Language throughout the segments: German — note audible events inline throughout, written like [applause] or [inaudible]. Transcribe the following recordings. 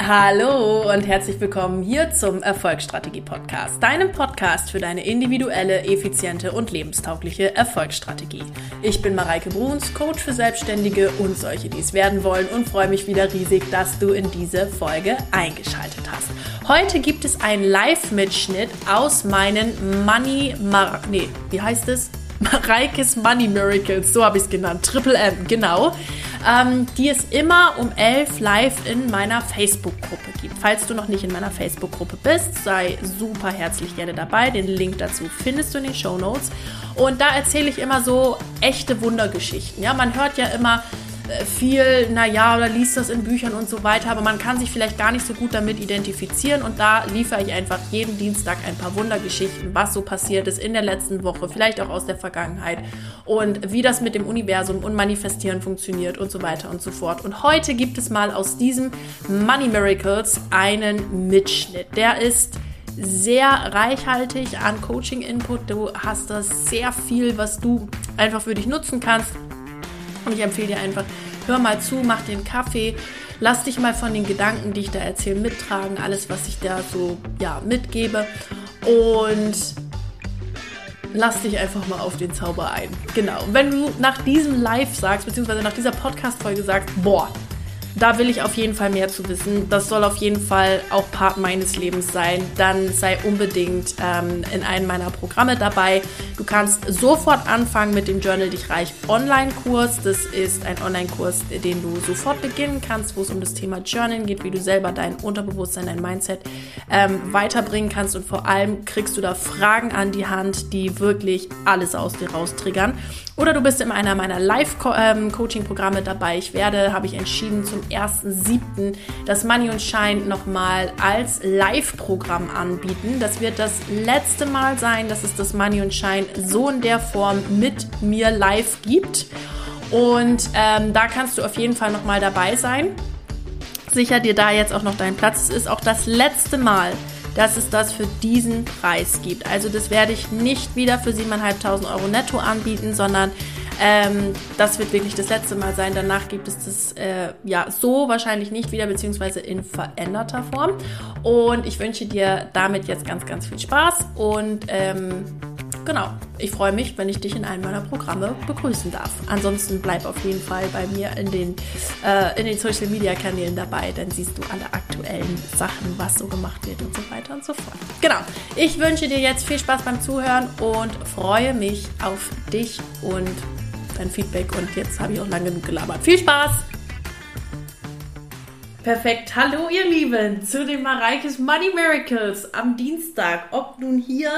Hallo und herzlich willkommen hier zum Erfolgsstrategie Podcast, deinem Podcast für deine individuelle, effiziente und lebenstaugliche Erfolgsstrategie. Ich bin Mareike Bruns, Coach für Selbstständige und solche, die es werden wollen und freue mich wieder riesig, dass du in diese Folge eingeschaltet hast. Heute gibt es einen Live-Mitschnitt aus meinen Money Mar nee, wie heißt es? [laughs] Mareikes Money Miracles, so habe ich es genannt, Triple M, genau ähm, die es immer um 11 live in meiner Facebook-Gruppe gibt. Falls du noch nicht in meiner Facebook-Gruppe bist, sei super herzlich gerne dabei. Den Link dazu findest du in den Show Notes. Und da erzähle ich immer so echte Wundergeschichten. Ja, man hört ja immer, viel, naja, oder liest das in Büchern und so weiter, aber man kann sich vielleicht gar nicht so gut damit identifizieren und da liefere ich einfach jeden Dienstag ein paar Wundergeschichten, was so passiert ist in der letzten Woche, vielleicht auch aus der Vergangenheit und wie das mit dem Universum und Manifestieren funktioniert und so weiter und so fort. Und heute gibt es mal aus diesem Money Miracles einen Mitschnitt. Der ist sehr reichhaltig an Coaching-Input. Du hast da sehr viel, was du einfach für dich nutzen kannst und ich empfehle dir einfach, hör mal zu, mach den Kaffee, lass dich mal von den Gedanken, die ich da erzähle, mittragen, alles, was ich da so ja, mitgebe. Und lass dich einfach mal auf den Zauber ein. Genau. Wenn du nach diesem Live sagst, beziehungsweise nach dieser Podcast-Folge sagst, boah, da will ich auf jeden Fall mehr zu wissen. Das soll auf jeden Fall auch Part meines Lebens sein. Dann sei unbedingt ähm, in einem meiner Programme dabei. Du kannst sofort anfangen mit dem Journal Dich Reich Online-Kurs. Das ist ein Online-Kurs, den du sofort beginnen kannst, wo es um das Thema Journal geht, wie du selber dein Unterbewusstsein, dein Mindset ähm, weiterbringen kannst. Und vor allem kriegst du da Fragen an die Hand, die wirklich alles aus dir raustriggern. Oder du bist in einer meiner Live-Coaching-Programme dabei. Ich werde, habe ich entschieden, zum 1.7. das Money und Shine nochmal als Live-Programm anbieten. Das wird das letzte Mal sein, dass es das Money und Shine so in der Form mit mir live gibt. Und ähm, da kannst du auf jeden Fall nochmal dabei sein. Sicher dir da jetzt auch noch deinen Platz. Es ist auch das letzte Mal, dass es das für diesen Preis gibt. Also das werde ich nicht wieder für 7.500 Euro netto anbieten, sondern ähm, das wird wirklich das letzte Mal sein. Danach gibt es das äh, ja so wahrscheinlich nicht wieder, beziehungsweise in veränderter Form. Und ich wünsche dir damit jetzt ganz, ganz viel Spaß und ähm, genau, ich freue mich, wenn ich dich in einem meiner Programme begrüßen darf. Ansonsten bleib auf jeden Fall bei mir in den, äh, in den Social Media Kanälen dabei, dann siehst du alle aktuellen Sachen, was so gemacht wird und so weiter und so fort. Genau, ich wünsche dir jetzt viel Spaß beim Zuhören und freue mich auf dich und dein Feedback. Und jetzt habe ich auch lange genug gelabert. Viel Spaß! Perfekt. Hallo ihr Lieben zu den Mareikes Money Miracles am Dienstag. Ob nun hier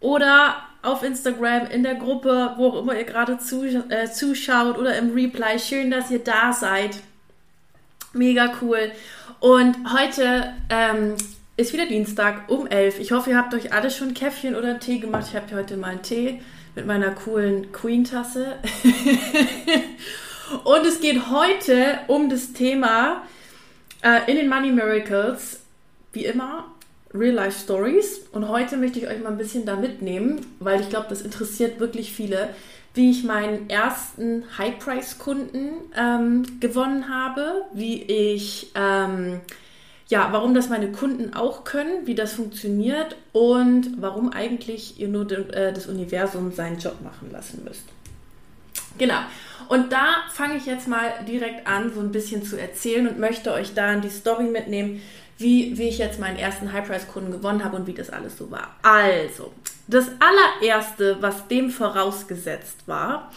oder auf Instagram, in der Gruppe, wo auch immer ihr gerade zu, äh, zuschaut oder im Replay. Schön, dass ihr da seid. Mega cool. Und heute ähm, ist wieder Dienstag um 11. Ich hoffe, ihr habt euch alle schon Käffchen oder Tee gemacht. Ich habe heute mal einen Tee mit meiner coolen Queen-Tasse. [laughs] Und es geht heute um das Thema äh, in den Money Miracles, wie immer, Real Life Stories. Und heute möchte ich euch mal ein bisschen da mitnehmen, weil ich glaube, das interessiert wirklich viele, wie ich meinen ersten High-Price-Kunden ähm, gewonnen habe, wie ich, ähm, ja, warum das meine Kunden auch können, wie das funktioniert und warum eigentlich ihr nur äh, das Universum seinen Job machen lassen müsst. Genau. Und da fange ich jetzt mal direkt an, so ein bisschen zu erzählen und möchte euch da in die Story mitnehmen, wie, wie ich jetzt meinen ersten High-Price-Kunden gewonnen habe und wie das alles so war. Also, das allererste, was dem vorausgesetzt war,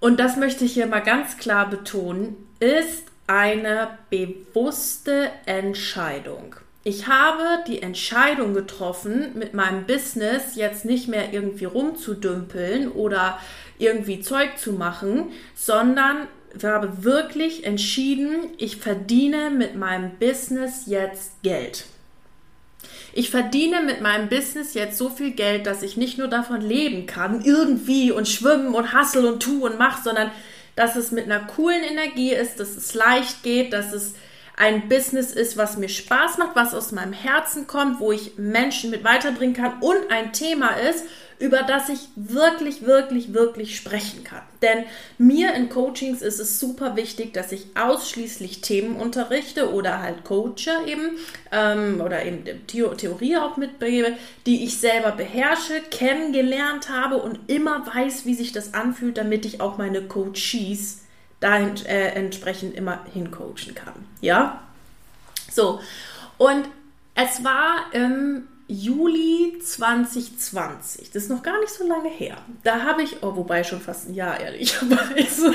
und das möchte ich hier mal ganz klar betonen, ist eine bewusste Entscheidung. Ich habe die Entscheidung getroffen, mit meinem Business jetzt nicht mehr irgendwie rumzudümpeln oder irgendwie Zeug zu machen, sondern habe wirklich entschieden, ich verdiene mit meinem Business jetzt Geld. Ich verdiene mit meinem Business jetzt so viel Geld, dass ich nicht nur davon leben kann, irgendwie und schwimmen und hustle und tu und mach, sondern dass es mit einer coolen Energie ist, dass es leicht geht, dass es ein Business ist, was mir Spaß macht, was aus meinem Herzen kommt, wo ich Menschen mit weiterbringen kann und ein Thema ist, über das ich wirklich, wirklich, wirklich sprechen kann. Denn mir in Coachings ist es super wichtig, dass ich ausschließlich Themen unterrichte oder halt coache eben ähm, oder eben Theorie auch mitbegebe, die ich selber beherrsche, kennengelernt habe und immer weiß, wie sich das anfühlt, damit ich auch meine Coaches da äh, entsprechend immer hincoachen kann. Ja? So. Und es war im Juli 2020. Das ist noch gar nicht so lange her. Da habe ich, oh, wobei schon fast ein Jahr ehrlicherweise,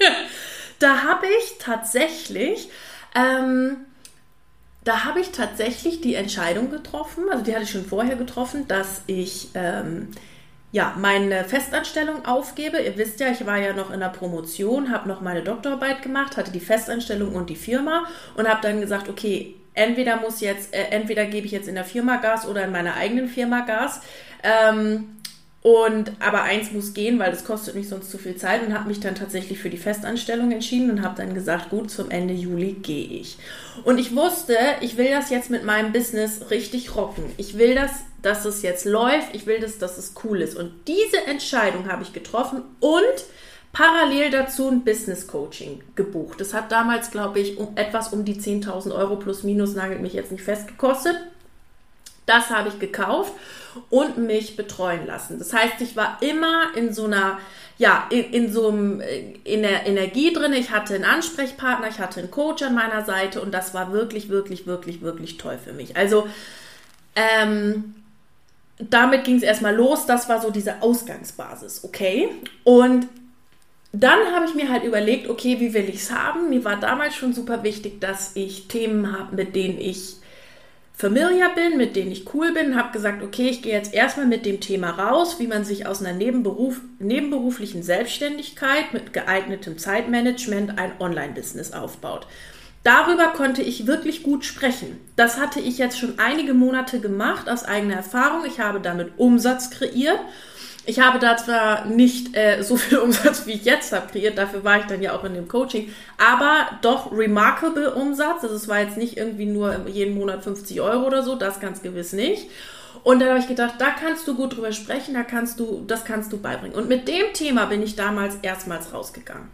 [laughs] da habe ich tatsächlich, ähm, da habe ich tatsächlich die Entscheidung getroffen, also die hatte ich schon vorher getroffen, dass ich ähm, ja, meine Festanstellung aufgebe. Ihr wisst ja, ich war ja noch in der Promotion, habe noch meine Doktorarbeit gemacht, hatte die Festanstellung und die Firma und habe dann gesagt, okay, entweder muss jetzt, äh, entweder gebe ich jetzt in der Firma Gas oder in meiner eigenen Firma Gas. Ähm, und aber eins muss gehen, weil das kostet mich sonst zu viel Zeit und habe mich dann tatsächlich für die Festanstellung entschieden und habe dann gesagt, gut, zum Ende Juli gehe ich. Und ich wusste, ich will das jetzt mit meinem Business richtig rocken. Ich will das, dass es jetzt läuft. Ich will das, dass es cool ist. Und diese Entscheidung habe ich getroffen und parallel dazu ein Business Coaching gebucht. Das hat damals, glaube ich, um, etwas um die 10.000 Euro plus minus, nagelt mich jetzt nicht fest, gekostet. Das habe ich gekauft und mich betreuen lassen. Das heißt, ich war immer in so einer, ja, in, in so einem, äh, in der Energie drin. Ich hatte einen Ansprechpartner, ich hatte einen Coach an meiner Seite und das war wirklich, wirklich, wirklich, wirklich toll für mich. Also, ähm, damit ging es erstmal los. Das war so diese Ausgangsbasis, okay? Und dann habe ich mir halt überlegt, okay, wie will ich es haben? Mir war damals schon super wichtig, dass ich Themen habe, mit denen ich familiar bin, mit denen ich cool bin, habe gesagt, okay, ich gehe jetzt erstmal mit dem Thema raus, wie man sich aus einer Nebenberuf, nebenberuflichen Selbstständigkeit mit geeignetem Zeitmanagement ein Online-Business aufbaut. Darüber konnte ich wirklich gut sprechen. Das hatte ich jetzt schon einige Monate gemacht aus eigener Erfahrung. Ich habe damit Umsatz kreiert ich habe da zwar nicht äh, so viel [laughs] Umsatz, wie ich jetzt habe kreiert, dafür war ich dann ja auch in dem Coaching, aber doch remarkable Umsatz. Also es war jetzt nicht irgendwie nur jeden Monat 50 Euro oder so, das ganz gewiss nicht. Und dann habe ich gedacht, da kannst du gut drüber sprechen, da kannst du, das kannst du beibringen. Und mit dem Thema bin ich damals erstmals rausgegangen.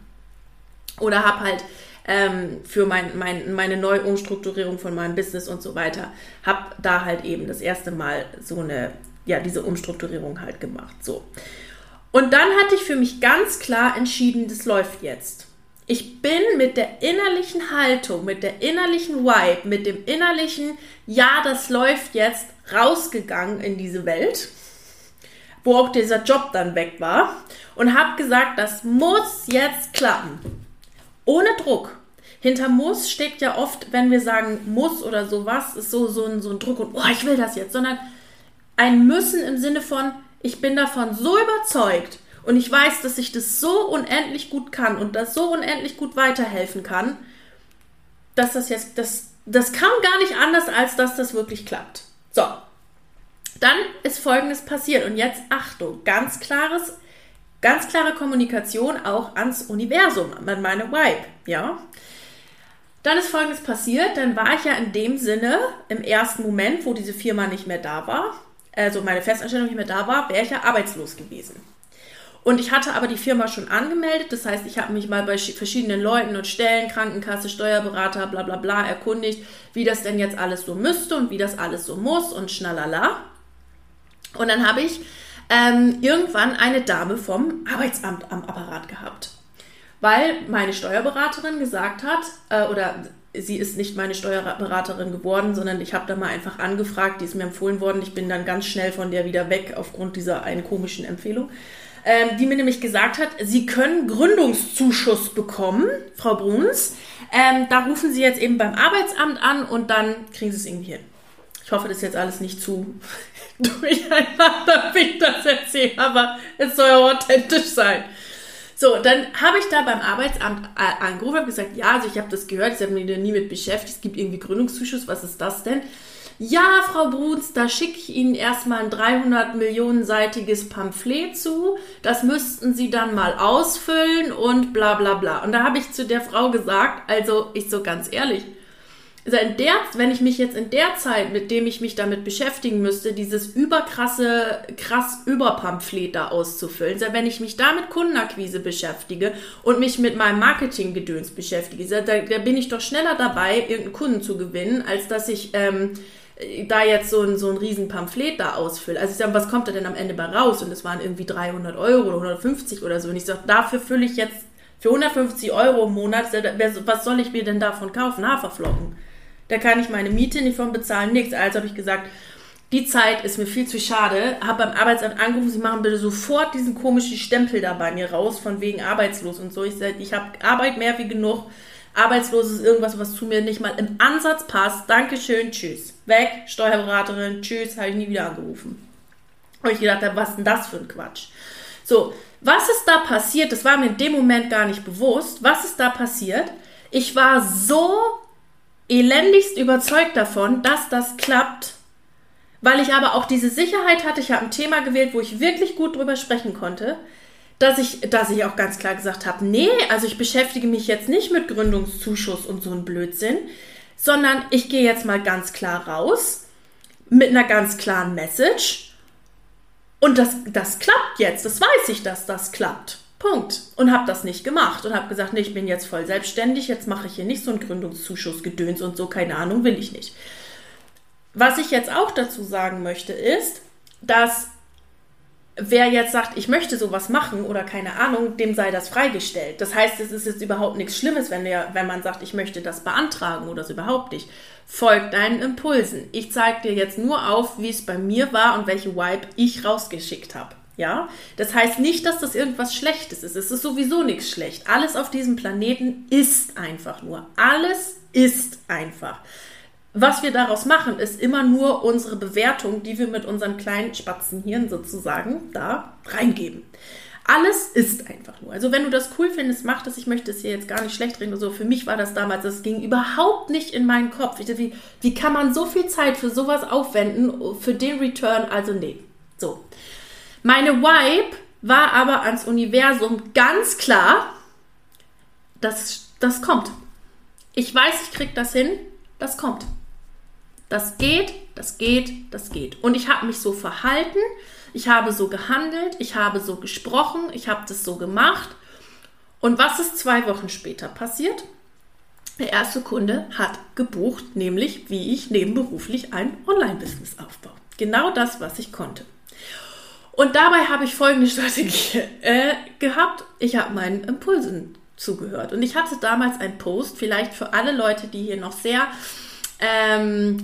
Oder habe halt ähm, für mein, mein, meine Neuumstrukturierung von meinem Business und so weiter, habe da halt eben das erste Mal so eine ja, diese Umstrukturierung halt gemacht. So. Und dann hatte ich für mich ganz klar entschieden, das läuft jetzt. Ich bin mit der innerlichen Haltung, mit der innerlichen Vibe, mit dem innerlichen, ja, das läuft jetzt, rausgegangen in diese Welt, wo auch dieser Job dann weg war und habe gesagt, das muss jetzt klappen. Ohne Druck. Hinter muss steckt ja oft, wenn wir sagen muss oder sowas, ist so, so, ein, so ein Druck und, oh, ich will das jetzt, sondern ein Müssen im Sinne von, ich bin davon so überzeugt und ich weiß, dass ich das so unendlich gut kann und das so unendlich gut weiterhelfen kann, dass das jetzt, das, das kam gar nicht anders, als dass das wirklich klappt. So. Dann ist Folgendes passiert und jetzt Achtung, ganz klares, ganz klare Kommunikation auch ans Universum, an meine Vibe, ja. Dann ist Folgendes passiert, dann war ich ja in dem Sinne im ersten Moment, wo diese Firma nicht mehr da war, also meine Festanstellung nicht mehr da war, wäre ich ja arbeitslos gewesen. Und ich hatte aber die Firma schon angemeldet, das heißt, ich habe mich mal bei verschiedenen Leuten und Stellen, Krankenkasse, Steuerberater, bla bla bla erkundigt, wie das denn jetzt alles so müsste und wie das alles so muss und schnalala. Und dann habe ich ähm, irgendwann eine Dame vom Arbeitsamt am Apparat gehabt. Weil meine Steuerberaterin gesagt hat, äh, oder sie ist nicht meine Steuerberaterin geworden, sondern ich habe da mal einfach angefragt, die ist mir empfohlen worden. Ich bin dann ganz schnell von der wieder weg aufgrund dieser einen komischen Empfehlung. Ähm, die mir nämlich gesagt hat, Sie können Gründungszuschuss bekommen, Frau Bruns. Ähm, da rufen Sie jetzt eben beim Arbeitsamt an und dann kriegen Sie es irgendwie hin. Ich hoffe, das ist jetzt alles nicht zu [laughs] durcheinander, wie ich das erzähle, aber es soll ja authentisch sein. So, dann habe ich da beim Arbeitsamt äh, angerufen und gesagt, ja, also ich habe das gehört, ich habe mich da nie mit beschäftigt, es gibt irgendwie Gründungszuschuss, was ist das denn? Ja, Frau Bruns, da schicke ich Ihnen erstmal ein 300 Millionenseitiges Pamphlet zu. Das müssten Sie dann mal ausfüllen und bla bla bla. Und da habe ich zu der Frau gesagt, also ich so ganz ehrlich, Also in der, wenn ich mich jetzt in der Zeit, mit dem ich mich damit beschäftigen müsste, dieses überkrasse, krass Überpamphlet da auszufüllen, also wenn ich mich da mit Kundenakquise beschäftige und mich mit meinem Marketinggedöns beschäftige, da, da, bin ich doch schneller dabei, irgendeinen Kunden zu gewinnen, als dass ich ähm, da jetzt so ein, so ein riesen Pamphlet da ausfülle. Also ich sage, was kommt da denn am Ende bei raus? Und es waren irgendwie 300 Euro oder 150 oder so. Und ich sage, dafür fülle ich jetzt für 150 Euro im Monat, was soll ich mir denn davon kaufen? Haferflocken. Da kann ich meine Miete nicht von bezahlen, nichts. Also habe ich gesagt, die Zeit ist mir viel zu schade. Habe beim Arbeitsamt angerufen, sie machen bitte sofort diesen komischen Stempel da bei mir raus, von wegen arbeitslos und so. Ich ich habe Arbeit mehr wie genug. Arbeitslos ist irgendwas, was zu mir nicht mal im Ansatz passt. Dankeschön, tschüss. Weg, Steuerberaterin, tschüss, habe ich nie wieder angerufen. Und ich gedacht was ist denn das für ein Quatsch? So, was ist da passiert? Das war mir in dem Moment gar nicht bewusst. Was ist da passiert? Ich war so elendigst überzeugt davon, dass das klappt, weil ich aber auch diese Sicherheit hatte. Ich habe ein Thema gewählt, wo ich wirklich gut drüber sprechen konnte, dass ich, dass ich auch ganz klar gesagt habe, nee, also ich beschäftige mich jetzt nicht mit Gründungszuschuss und so ein Blödsinn, sondern ich gehe jetzt mal ganz klar raus mit einer ganz klaren Message. Und das, das klappt jetzt, das weiß ich, dass das klappt. Punkt. Und habe das nicht gemacht und habe gesagt, nee, ich bin jetzt voll selbstständig, jetzt mache ich hier nicht so einen Gründungszuschuss, Gedöns und so, keine Ahnung, will ich nicht. Was ich jetzt auch dazu sagen möchte, ist, dass wer jetzt sagt, ich möchte sowas machen oder keine Ahnung, dem sei das freigestellt. Das heißt, es ist jetzt überhaupt nichts Schlimmes, wenn, der, wenn man sagt, ich möchte das beantragen oder so überhaupt nicht. Folgt deinen Impulsen. Ich zeige dir jetzt nur auf, wie es bei mir war und welche Wipe ich rausgeschickt habe. Ja, das heißt nicht, dass das irgendwas Schlechtes ist. Es ist sowieso nichts schlecht. Alles auf diesem Planeten ist einfach nur. Alles ist einfach. Was wir daraus machen, ist immer nur unsere Bewertung, die wir mit unserem kleinen Spatzenhirn sozusagen da reingeben. Alles ist einfach nur. Also wenn du das cool findest, mach das. Ich möchte es hier jetzt gar nicht schlecht reden. So, für mich war das damals, das ging überhaupt nicht in meinen Kopf. Ich dachte, wie, wie kann man so viel Zeit für sowas aufwenden, für den Return? Also nee. So. Meine Vibe war aber ans Universum ganz klar, das, das kommt. Ich weiß, ich krieg das hin, das kommt. Das geht, das geht, das geht. Und ich habe mich so verhalten, ich habe so gehandelt, ich habe so gesprochen, ich habe das so gemacht. Und was ist zwei Wochen später passiert? Der erste Kunde hat gebucht, nämlich wie ich nebenberuflich ein Online-Business aufbaue. Genau das, was ich konnte. Und dabei habe ich folgende [laughs] Strategie äh, gehabt. Ich habe meinen Impulsen zugehört. Und ich hatte damals einen Post, vielleicht für alle Leute, die hier noch sehr, ähm,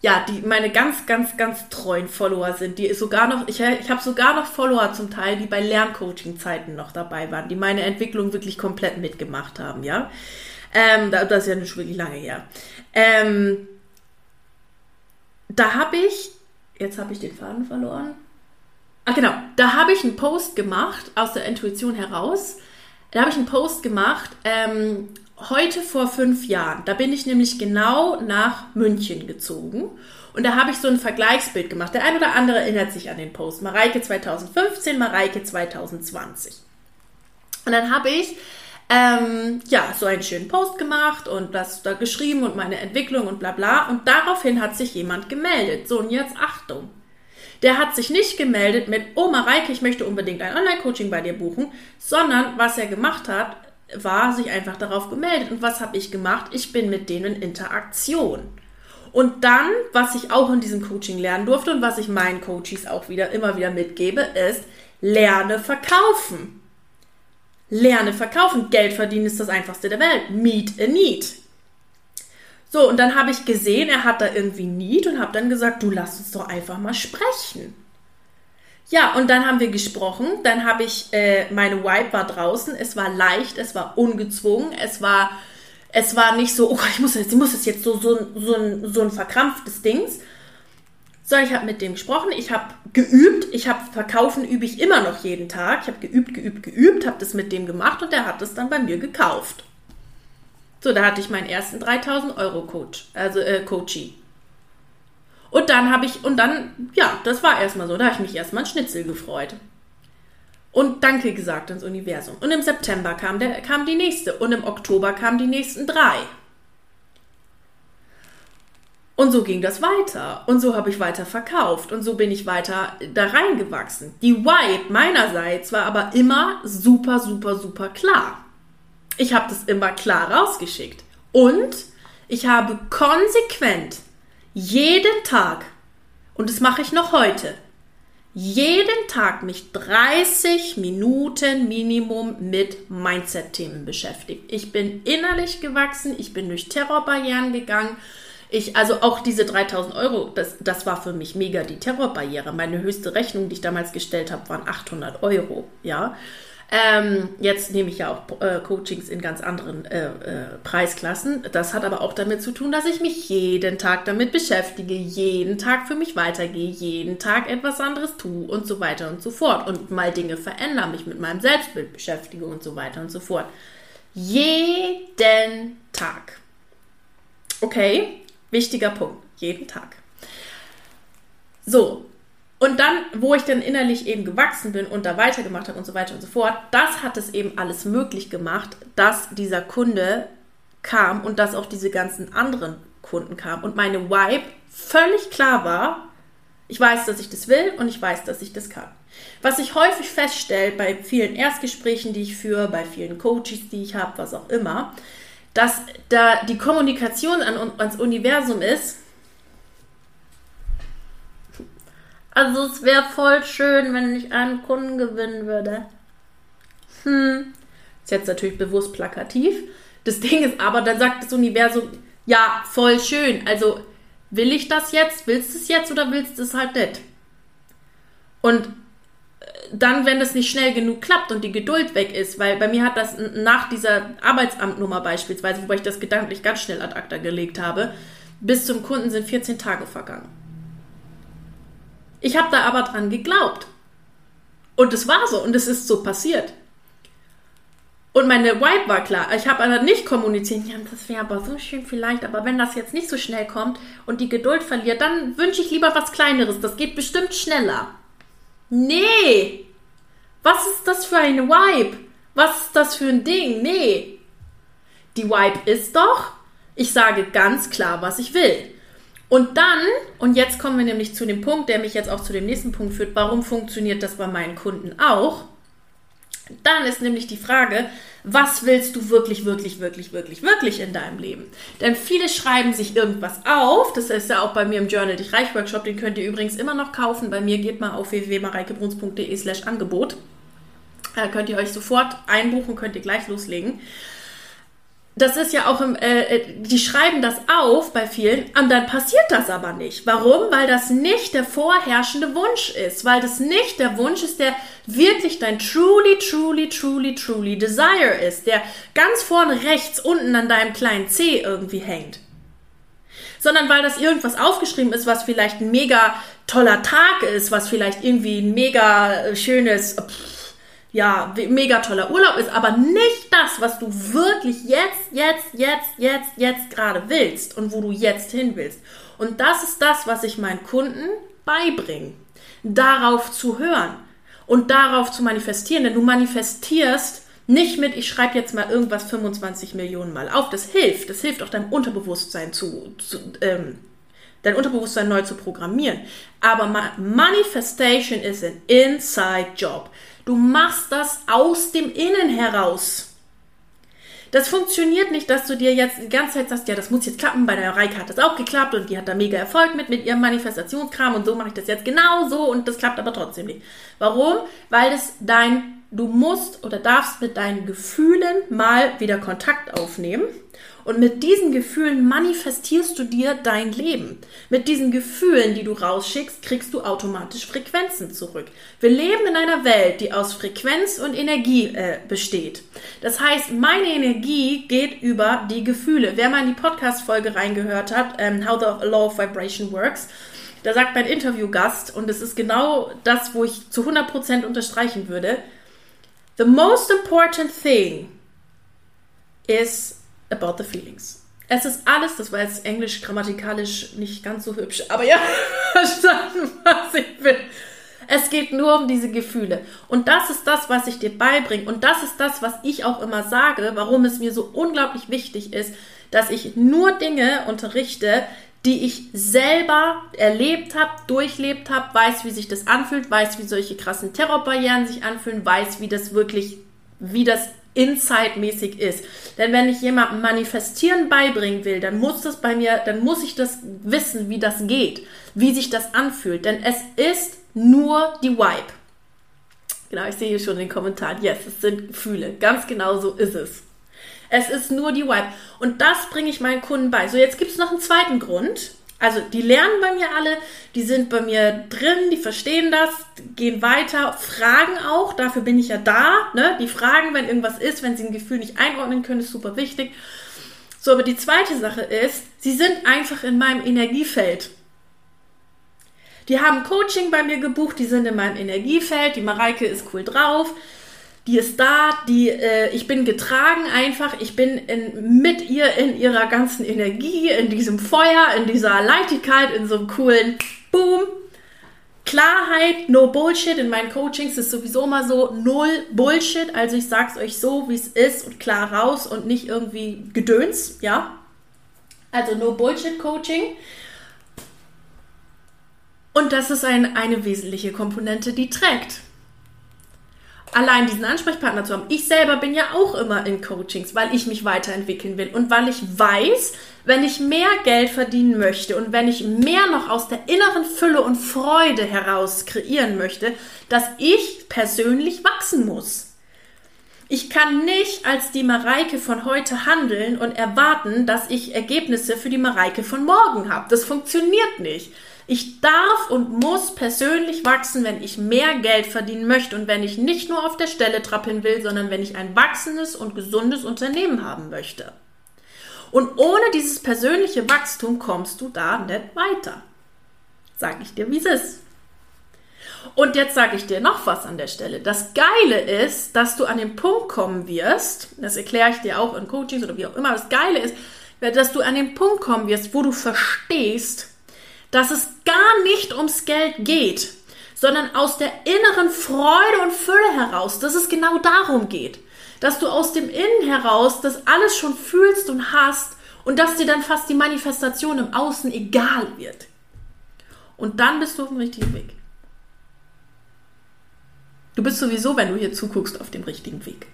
ja, die meine ganz, ganz, ganz treuen Follower sind, die sogar noch, ich, ich habe sogar noch Follower zum Teil, die bei Lerncoaching-Zeiten noch dabei waren, die meine Entwicklung wirklich komplett mitgemacht haben, ja. Ähm, das ist ja nicht wirklich lange her. Ähm, da habe ich, jetzt habe ich den Faden verloren. Ah, genau. Da habe ich einen Post gemacht, aus der Intuition heraus. Da habe ich einen Post gemacht, ähm, heute vor fünf Jahren. Da bin ich nämlich genau nach München gezogen. Und da habe ich so ein Vergleichsbild gemacht. Der ein oder andere erinnert sich an den Post. Mareike 2015, Mareike 2020. Und dann habe ich ähm, ja, so einen schönen Post gemacht und das da geschrieben und meine Entwicklung und bla bla. Und daraufhin hat sich jemand gemeldet. So, und jetzt Achtung. Der hat sich nicht gemeldet mit, oh Mareike, ich möchte unbedingt ein Online-Coaching bei dir buchen, sondern was er gemacht hat, war sich einfach darauf gemeldet. Und was habe ich gemacht? Ich bin mit denen in Interaktion. Und dann, was ich auch in diesem Coaching lernen durfte und was ich meinen Coaches auch wieder immer wieder mitgebe, ist, lerne verkaufen. Lerne verkaufen. Geld verdienen ist das einfachste der Welt. Meet a need. So, und dann habe ich gesehen, er hat da irgendwie Need und habe dann gesagt, du lass uns doch einfach mal sprechen. Ja, und dann haben wir gesprochen. Dann habe ich, äh, meine Wipe war draußen. Es war leicht, es war ungezwungen, es war, es war nicht so, oh, ich muss jetzt, ich muss jetzt so, so, so, ein, so ein verkrampftes Dings. So, ich habe mit dem gesprochen, ich habe geübt, ich habe verkaufen übe ich immer noch jeden Tag. Ich habe geübt, geübt, geübt, habe das mit dem gemacht und der hat es dann bei mir gekauft. So, da hatte ich meinen ersten 3000 Euro Coach, also äh, Coachie. Und dann habe ich, und dann, ja, das war erstmal so, da habe ich mich erstmal ein Schnitzel gefreut. Und Danke gesagt ins Universum. Und im September kam, der, kam die nächste und im Oktober kamen die nächsten drei. Und so ging das weiter. Und so habe ich weiter verkauft. Und so bin ich weiter da reingewachsen. Die Vibe meinerseits war aber immer super, super, super klar. Ich habe das immer klar rausgeschickt. Und ich habe konsequent jeden Tag, und das mache ich noch heute, jeden Tag mich 30 Minuten Minimum mit Mindset-Themen beschäftigt. Ich bin innerlich gewachsen, ich bin durch Terrorbarrieren gegangen. Ich, also auch diese 3000 Euro, das, das war für mich mega die Terrorbarriere. Meine höchste Rechnung, die ich damals gestellt habe, waren 800 Euro, ja. Ähm, jetzt nehme ich ja auch äh, Coachings in ganz anderen äh, äh, Preisklassen. Das hat aber auch damit zu tun, dass ich mich jeden Tag damit beschäftige, jeden Tag für mich weitergehe, jeden Tag etwas anderes tue und so weiter und so fort. Und mal Dinge verändere, mich mit meinem Selbstbild beschäftige und so weiter und so fort. Jeden Tag. Okay, wichtiger Punkt. Jeden Tag. So, und dann, wo ich dann innerlich eben gewachsen bin und da weitergemacht habe und so weiter und so fort, das hat es eben alles möglich gemacht, dass dieser Kunde kam und dass auch diese ganzen anderen Kunden kamen. Und meine Vibe völlig klar war, ich weiß, dass ich das will und ich weiß, dass ich das kann. Was ich häufig feststelle bei vielen Erstgesprächen, die ich führe, bei vielen Coaches, die ich habe, was auch immer, dass da die Kommunikation an, ans Universum ist, Also es wäre voll schön, wenn ich einen Kunden gewinnen würde. Hm. Ist jetzt natürlich bewusst plakativ. Das Ding ist aber, dann sagt das Universum, ja, voll schön. Also will ich das jetzt? Willst du es jetzt oder willst du es halt nicht? Und äh, dann, wenn das nicht schnell genug klappt und die Geduld weg ist, weil bei mir hat das nach dieser Arbeitsamtnummer beispielsweise, wobei ich das gedanklich ganz schnell ad acta gelegt habe, bis zum Kunden sind 14 Tage vergangen. Ich habe da aber dran geglaubt. Und es war so und es ist so passiert. Und meine Vibe war klar. Ich habe aber nicht kommuniziert. Ja, das wäre aber so schön vielleicht. Aber wenn das jetzt nicht so schnell kommt und die Geduld verliert, dann wünsche ich lieber was Kleineres. Das geht bestimmt schneller. Nee. Was ist das für eine Vibe? Was ist das für ein Ding? Nee. Die Vibe ist doch, ich sage ganz klar, was ich will. Und dann, und jetzt kommen wir nämlich zu dem Punkt, der mich jetzt auch zu dem nächsten Punkt führt, warum funktioniert das bei meinen Kunden auch? Dann ist nämlich die Frage, was willst du wirklich, wirklich, wirklich, wirklich, wirklich in deinem Leben? Denn viele schreiben sich irgendwas auf. Das ist ja auch bei mir im Journal Dich Reich Workshop. Den könnt ihr übrigens immer noch kaufen. Bei mir geht mal auf www.mareikebruns.de slash Angebot. Da könnt ihr euch sofort einbuchen, könnt ihr gleich loslegen das ist ja auch im, äh, äh, die schreiben das auf bei vielen und dann passiert das aber nicht. Warum? Weil das nicht der vorherrschende Wunsch ist, weil das nicht der Wunsch ist, der wirklich dein truly, truly, truly, truly Desire ist, der ganz vorne rechts unten an deinem kleinen C irgendwie hängt. Sondern weil das irgendwas aufgeschrieben ist, was vielleicht ein mega toller Tag ist, was vielleicht irgendwie ein mega äh, schönes, pff, ja, mega toller Urlaub ist, aber nicht das, was du wirklich jetzt, jetzt, jetzt, jetzt, jetzt gerade willst und wo du jetzt hin willst. Und das ist das, was ich meinen Kunden beibringe. Darauf zu hören und darauf zu manifestieren. Denn du manifestierst nicht mit, ich schreibe jetzt mal irgendwas 25 Millionen Mal auf. Das hilft. Das hilft auch deinem Unterbewusstsein zu, zu ähm, dein Unterbewusstsein neu zu programmieren. Aber Manifestation is an inside job. Du machst das aus dem Innen heraus. Das funktioniert nicht, dass du dir jetzt die ganze Zeit sagst, ja, das muss jetzt klappen. Bei der Reike hat das auch geklappt und die hat da mega Erfolg mit, mit ihrem Manifestationskram und so mache ich das jetzt genau so und das klappt aber trotzdem nicht. Warum? Weil es dein, du musst oder darfst mit deinen Gefühlen mal wieder Kontakt aufnehmen und mit diesen Gefühlen manifestierst du dir dein Leben. Mit diesen Gefühlen, die du rausschickst, kriegst du automatisch Frequenzen zurück. Wir leben in einer Welt, die aus Frequenz und Energie äh, besteht. Das heißt, meine Energie geht über die Gefühle. Wer mal in die Podcast-Folge reingehört hat, ähm, How the Law of Vibration Works, da sagt mein Interviewgast, und es ist genau das, wo ich zu 100% unterstreichen würde, The most important thing is about the feelings. Es ist alles, das war jetzt englisch grammatikalisch nicht ganz so hübsch, aber ja, [laughs] verstanden, was ich will. Es geht nur um diese Gefühle. Und das ist das, was ich dir beibringe. Und das ist das, was ich auch immer sage, warum es mir so unglaublich wichtig ist, dass ich nur Dinge unterrichte, die ich selber erlebt habe, durchlebt habe, weiß, wie sich das anfühlt, weiß, wie solche krassen Terrorbarrieren sich anfühlen, weiß, wie das wirklich, wie das Inside-mäßig ist. Denn wenn ich jemandem Manifestieren beibringen will, dann muss das bei mir, dann muss ich das wissen, wie das geht, wie sich das anfühlt. Denn es ist nur die Vibe. Genau, ich sehe hier schon den Kommentar. Yes, es sind Gefühle. Ganz genau so ist es. Es ist nur die Vibe. Und das bringe ich meinen Kunden bei. So, jetzt gibt es noch einen zweiten Grund. Also, die lernen bei mir alle, die sind bei mir drin, die verstehen das, gehen weiter, fragen auch, dafür bin ich ja da. Ne? Die fragen, wenn irgendwas ist, wenn sie ein Gefühl nicht einordnen können, ist super wichtig. So, aber die zweite Sache ist, sie sind einfach in meinem Energiefeld. Die haben Coaching bei mir gebucht, die sind in meinem Energiefeld, die Mareike ist cool drauf, die ist da, die, äh, ich bin getragen einfach, ich bin in, mit ihr in ihrer ganzen Energie, in diesem Feuer, in dieser Leichtigkeit, in so einem coolen Boom. Klarheit, no Bullshit. In meinen Coachings ist sowieso immer so null Bullshit. Also ich sag's euch so, wie es ist und klar raus und nicht irgendwie Gedöns, ja. Also no Bullshit Coaching. Und das ist ein, eine wesentliche Komponente, die trägt allein diesen Ansprechpartner zu haben. Ich selber bin ja auch immer in Coachings, weil ich mich weiterentwickeln will und weil ich weiß, wenn ich mehr Geld verdienen möchte und wenn ich mehr noch aus der inneren Fülle und Freude heraus kreieren möchte, dass ich persönlich wachsen muss. Ich kann nicht als die Mareike von heute handeln und erwarten, dass ich Ergebnisse für die Mareike von morgen habe. Das funktioniert nicht. Ich darf und muss persönlich wachsen, wenn ich mehr Geld verdienen möchte und wenn ich nicht nur auf der Stelle trappeln will, sondern wenn ich ein wachsendes und gesundes Unternehmen haben möchte. Und ohne dieses persönliche Wachstum kommst du da nicht weiter. Sag ich dir, wie es ist. Und jetzt sage ich dir noch was an der Stelle. Das Geile ist, dass du an den Punkt kommen wirst, das erkläre ich dir auch in Coachings oder wie auch immer, das Geile ist, dass du an den Punkt kommen wirst, wo du verstehst, dass es gar nicht ums Geld geht, sondern aus der inneren Freude und Fülle heraus, dass es genau darum geht. Dass du aus dem Innen heraus das alles schon fühlst und hast und dass dir dann fast die Manifestation im Außen egal wird. Und dann bist du auf dem richtigen Weg. Du bist sowieso, wenn du hier zuguckst, auf dem richtigen Weg.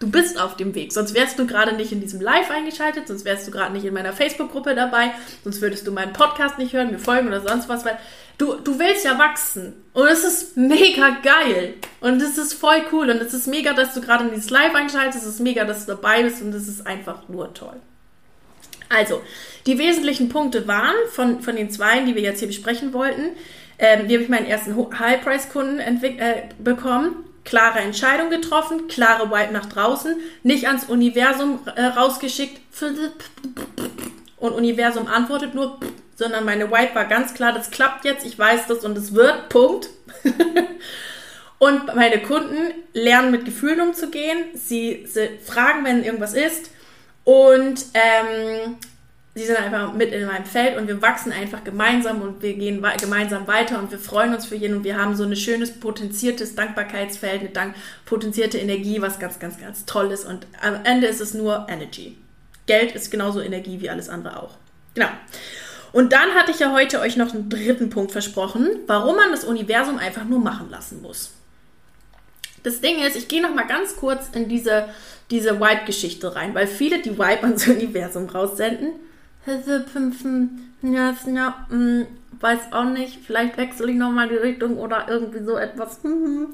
Du bist auf dem Weg. Sonst wärst du gerade nicht in diesem Live eingeschaltet, sonst wärst du gerade nicht in meiner Facebook-Gruppe dabei, sonst würdest du meinen Podcast nicht hören, mir folgen oder sonst was, weil du, du willst ja wachsen. Und es ist mega geil. Und es ist voll cool. Und es ist mega, dass du gerade in dieses Live einschaltest. Es ist mega, dass du dabei bist. Und es ist einfach nur toll. Also, die wesentlichen Punkte waren von, von den zwei, die wir jetzt hier besprechen wollten. Ähm, wie habe ich meinen ersten High-Price-Kunden äh, bekommen? Klare Entscheidung getroffen, klare White nach draußen, nicht ans Universum äh, rausgeschickt und Universum antwortet nur, sondern meine White war ganz klar, das klappt jetzt, ich weiß das und es wird, Punkt. [laughs] und meine Kunden lernen mit Gefühlen umzugehen, sie, sie fragen, wenn irgendwas ist und ähm, sie sind einfach mit in meinem Feld und wir wachsen einfach gemeinsam und wir gehen gemeinsam weiter und wir freuen uns für jeden und wir haben so ein schönes potenziertes Dankbarkeitsfeld, eine dank potenzierte Energie, was ganz, ganz, ganz toll ist und am Ende ist es nur Energy. Geld ist genauso Energie wie alles andere auch. Genau. Und dann hatte ich ja heute euch noch einen dritten Punkt versprochen, warum man das Universum einfach nur machen lassen muss. Das Ding ist, ich gehe noch mal ganz kurz in diese, diese Vibe-Geschichte rein, weil viele die Vibe ans Universum raussenden ja, ja, hm, weiß auch nicht, vielleicht wechsle ich nochmal die Richtung oder irgendwie so etwas. Hm, hm.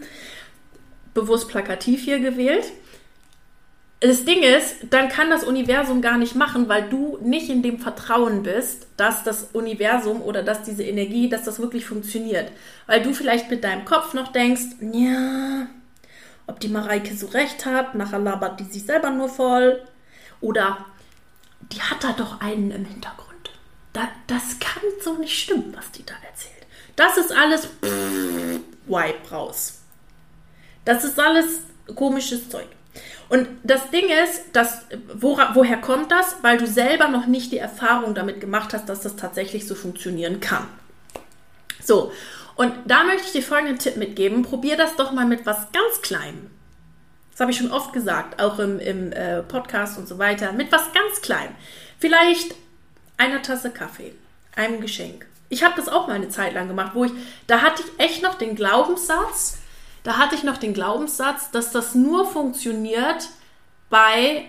Bewusst plakativ hier gewählt. Das Ding ist, dann kann das Universum gar nicht machen, weil du nicht in dem Vertrauen bist, dass das Universum oder dass diese Energie, dass das wirklich funktioniert. Weil du vielleicht mit deinem Kopf noch denkst, ja, ob die Mareike so recht hat, nachher labert die sich selber nur voll. Oder die hat da doch einen im Hintergrund. Da, das kann so nicht stimmen, was die da erzählt. Das ist alles pff, Wipe raus. Das ist alles komisches Zeug. Und das Ding ist, dass, wo, woher kommt das? Weil du selber noch nicht die Erfahrung damit gemacht hast, dass das tatsächlich so funktionieren kann. So, und da möchte ich dir folgenden Tipp mitgeben. Probier das doch mal mit was ganz Kleinem. Das habe ich schon oft gesagt, auch im, im äh, Podcast und so weiter. Mit was ganz klein. Vielleicht einer Tasse Kaffee, einem Geschenk. Ich habe das auch mal eine Zeit lang gemacht, wo ich, da hatte ich echt noch den Glaubenssatz, da hatte ich noch den Glaubenssatz, dass das nur funktioniert bei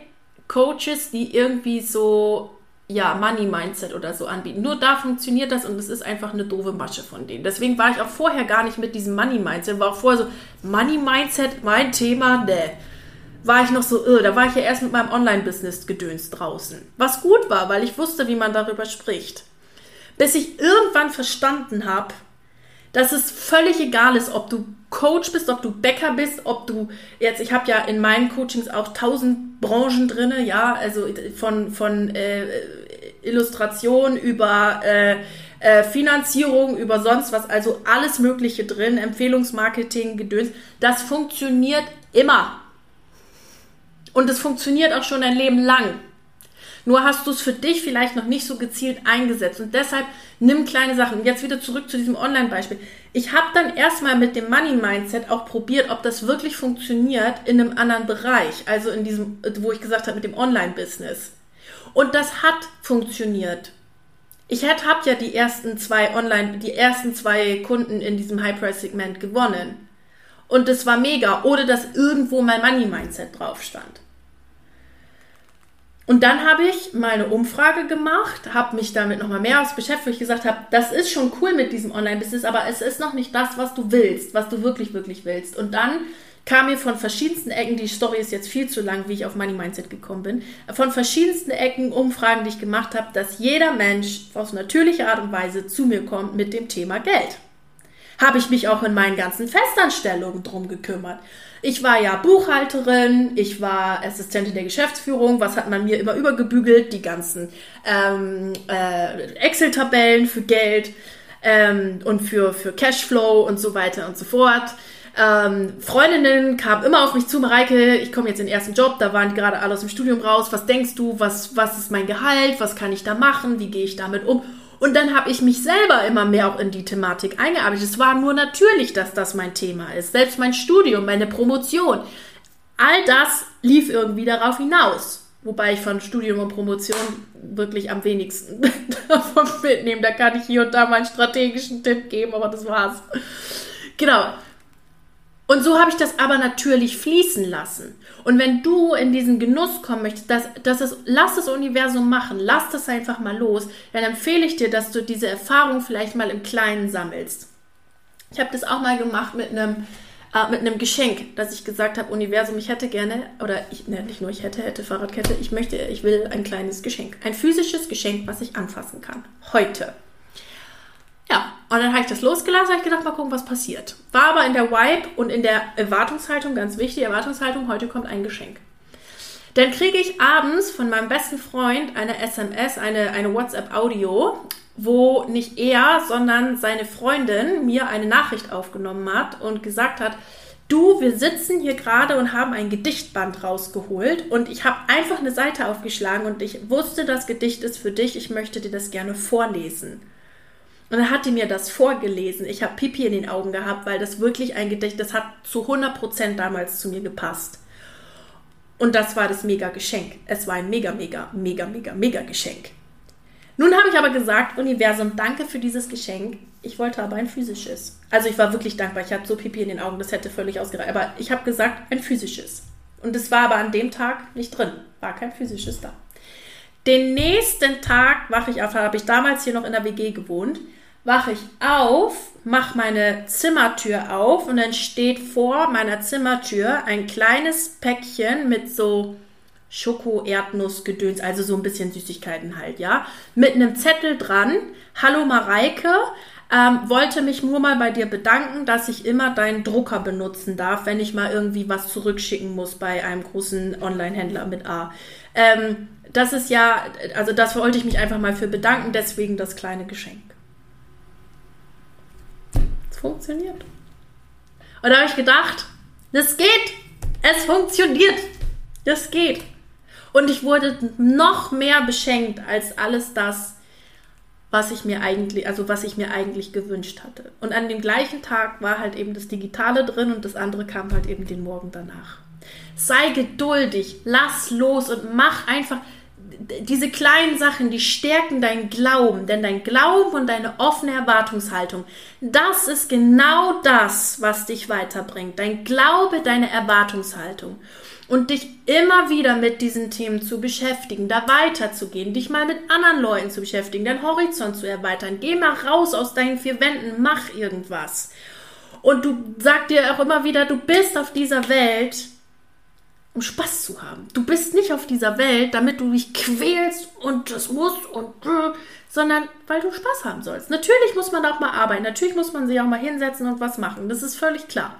Coaches, die irgendwie so ja, Money Mindset oder so anbieten. Nur da funktioniert das und es ist einfach eine doofe Masche von denen. Deswegen war ich auch vorher gar nicht mit diesem Money Mindset, war auch vorher so, Money Mindset, mein Thema, ne. War ich noch so, irr. da war ich ja erst mit meinem Online-Business gedöns draußen. Was gut war, weil ich wusste, wie man darüber spricht. Bis ich irgendwann verstanden habe, dass es völlig egal ist, ob du Coach bist, ob du Bäcker bist, ob du jetzt, ich habe ja in meinen Coachings auch tausend Branchen drin, ja, also von, von äh, Illustration über äh, äh, Finanzierung, über sonst was, also alles Mögliche drin, Empfehlungsmarketing, Gedöns, das funktioniert immer. Und es funktioniert auch schon ein Leben lang. Nur hast du es für dich vielleicht noch nicht so gezielt eingesetzt. Und deshalb nimm kleine Sachen. Und jetzt wieder zurück zu diesem Online-Beispiel. Ich habe dann erstmal mit dem Money-Mindset auch probiert, ob das wirklich funktioniert in einem anderen Bereich. Also in diesem, wo ich gesagt habe, mit dem Online-Business. Und das hat funktioniert. Ich habe ja die ersten zwei Online, die ersten zwei Kunden in diesem High-Price-Segment gewonnen. Und das war mega, ohne dass irgendwo mein Money-Mindset drauf stand. Und dann habe ich mal eine Umfrage gemacht, habe mich damit nochmal mehr aus beschäftigt, wo ich gesagt habe, das ist schon cool mit diesem Online-Business, aber es ist noch nicht das, was du willst, was du wirklich, wirklich willst. Und dann kam mir von verschiedensten Ecken, die Story ist jetzt viel zu lang, wie ich auf Money Mindset gekommen bin, von verschiedensten Ecken Umfragen, die ich gemacht habe, dass jeder Mensch auf natürliche Art und Weise zu mir kommt mit dem Thema Geld. Habe ich mich auch in meinen ganzen Festanstellungen drum gekümmert. Ich war ja Buchhalterin, ich war Assistentin der Geschäftsführung. Was hat man mir immer übergebügelt? Die ganzen ähm, äh, Excel-Tabellen für Geld ähm, und für, für Cashflow und so weiter und so fort. Ähm, Freundinnen kamen immer auf mich zu, Mareike, ich komme jetzt in den ersten Job, da waren gerade alle aus dem Studium raus. Was denkst du? Was, was ist mein Gehalt? Was kann ich da machen? Wie gehe ich damit um? Und dann habe ich mich selber immer mehr auch in die Thematik eingearbeitet. Es war nur natürlich, dass das mein Thema ist. Selbst mein Studium, meine Promotion. All das lief irgendwie darauf hinaus. Wobei ich von Studium und Promotion wirklich am wenigsten [laughs] davon mitnehme. Da kann ich hier und da mal einen strategischen Tipp geben, aber das war's. Genau. Und so habe ich das aber natürlich fließen lassen. Und wenn du in diesen Genuss kommen möchtest, dass, dass es, lass das Universum machen, lass das einfach mal los, dann empfehle ich dir, dass du diese Erfahrung vielleicht mal im Kleinen sammelst. Ich habe das auch mal gemacht mit einem äh, mit einem Geschenk, dass ich gesagt habe, Universum, ich hätte gerne, oder ich, ne, nicht nur ich hätte, hätte Fahrradkette, ich möchte, ich will ein kleines Geschenk. Ein physisches Geschenk, was ich anfassen kann. Heute. Ja, und dann habe ich das losgelassen, habe ich gedacht, mal gucken, was passiert. War aber in der Vibe und in der Erwartungshaltung, ganz wichtig, Erwartungshaltung, heute kommt ein Geschenk. Dann kriege ich abends von meinem besten Freund eine SMS, eine, eine WhatsApp-Audio, wo nicht er, sondern seine Freundin mir eine Nachricht aufgenommen hat und gesagt hat, du, wir sitzen hier gerade und haben ein Gedichtband rausgeholt und ich habe einfach eine Seite aufgeschlagen und ich wusste, das Gedicht ist für dich, ich möchte dir das gerne vorlesen. Und dann hat die mir das vorgelesen. Ich habe Pipi in den Augen gehabt, weil das wirklich ein Gedicht, das hat zu 100% damals zu mir gepasst. Und das war das mega Geschenk. Es war ein mega, mega, mega, mega, mega Geschenk. Nun habe ich aber gesagt, Universum, danke für dieses Geschenk. Ich wollte aber ein physisches. Also ich war wirklich dankbar. Ich hatte so Pipi in den Augen, das hätte völlig ausgereicht. Aber ich habe gesagt, ein physisches. Und es war aber an dem Tag nicht drin. War kein physisches da. Den nächsten Tag wache ich auf, habe ich damals hier noch in der WG gewohnt, wache ich auf, mache meine Zimmertür auf und dann steht vor meiner Zimmertür ein kleines Päckchen mit so Schoko-Erdnuss-Gedöns, also so ein bisschen Süßigkeiten halt, ja, mit einem Zettel dran. Hallo Mareike, ähm, wollte mich nur mal bei dir bedanken, dass ich immer deinen Drucker benutzen darf, wenn ich mal irgendwie was zurückschicken muss bei einem großen Online-Händler mit A. Ähm, das ist ja, also das wollte ich mich einfach mal für bedanken, deswegen das kleine Geschenk. Funktioniert. Und da habe ich gedacht, das geht. Es funktioniert. Das geht. Und ich wurde noch mehr beschenkt als alles das, was ich mir eigentlich, also was ich mir eigentlich gewünscht hatte. Und an dem gleichen Tag war halt eben das Digitale drin und das andere kam halt eben den Morgen danach. Sei geduldig, lass los und mach einfach diese kleinen Sachen, die stärken deinen Glauben, denn dein Glauben und deine offene Erwartungshaltung, das ist genau das, was dich weiterbringt. Dein Glaube, deine Erwartungshaltung. Und dich immer wieder mit diesen Themen zu beschäftigen, da weiterzugehen, dich mal mit anderen Leuten zu beschäftigen, deinen Horizont zu erweitern. Geh mal raus aus deinen vier Wänden, mach irgendwas. Und du sag dir auch immer wieder, du bist auf dieser Welt, um Spaß zu haben. Du bist nicht auf dieser Welt, damit du dich quälst und das musst und sondern weil du Spaß haben sollst. Natürlich muss man auch mal arbeiten, natürlich muss man sich auch mal hinsetzen und was machen. Das ist völlig klar.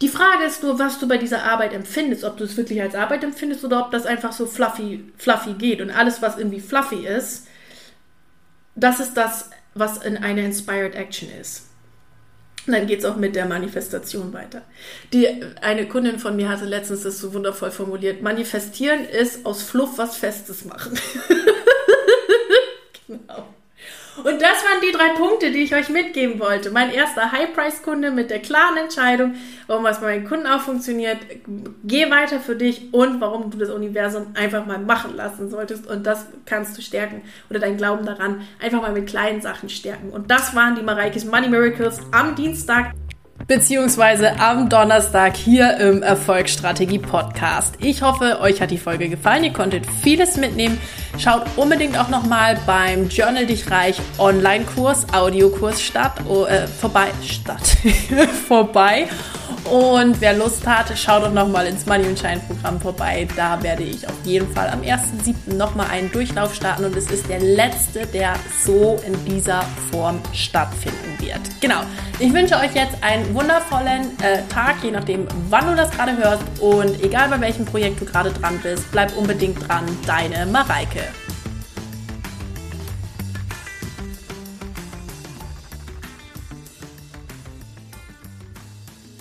Die Frage ist nur, was du bei dieser Arbeit empfindest, ob du es wirklich als Arbeit empfindest oder ob das einfach so fluffy, fluffy geht. Und alles, was irgendwie fluffy ist, das ist das, was in einer Inspired Action ist. Und dann geht es auch mit der Manifestation weiter. Die, eine Kundin von mir hatte letztens das so wundervoll formuliert. Manifestieren ist aus Fluff was Festes machen. [laughs] genau. Und das waren die drei Punkte, die ich euch mitgeben wollte. Mein erster High-Price-Kunde mit der klaren Entscheidung, warum was bei meinen Kunden auch funktioniert. Geh weiter für dich und warum du das Universum einfach mal machen lassen solltest. Und das kannst du stärken oder dein Glauben daran einfach mal mit kleinen Sachen stärken. Und das waren die Mareikes Money Miracles am Dienstag beziehungsweise am Donnerstag hier im Erfolgsstrategie Podcast. Ich hoffe, euch hat die Folge gefallen. Ihr konntet vieles mitnehmen. Schaut unbedingt auch nochmal beim Journal Dich Reich Online-Kurs, Audiokurs statt, oh, äh, vorbei, statt, [laughs] vorbei. Und wer Lust hat, schaut doch nochmal ins Money und Shine Programm vorbei. Da werde ich auf jeden Fall am 1.7. nochmal einen Durchlauf starten und es ist der letzte, der so in dieser Form stattfinden wird. Genau. Ich wünsche euch jetzt einen wundervollen äh, Tag, je nachdem, wann du das gerade hörst. Und egal bei welchem Projekt du gerade dran bist, bleib unbedingt dran. Deine Mareike.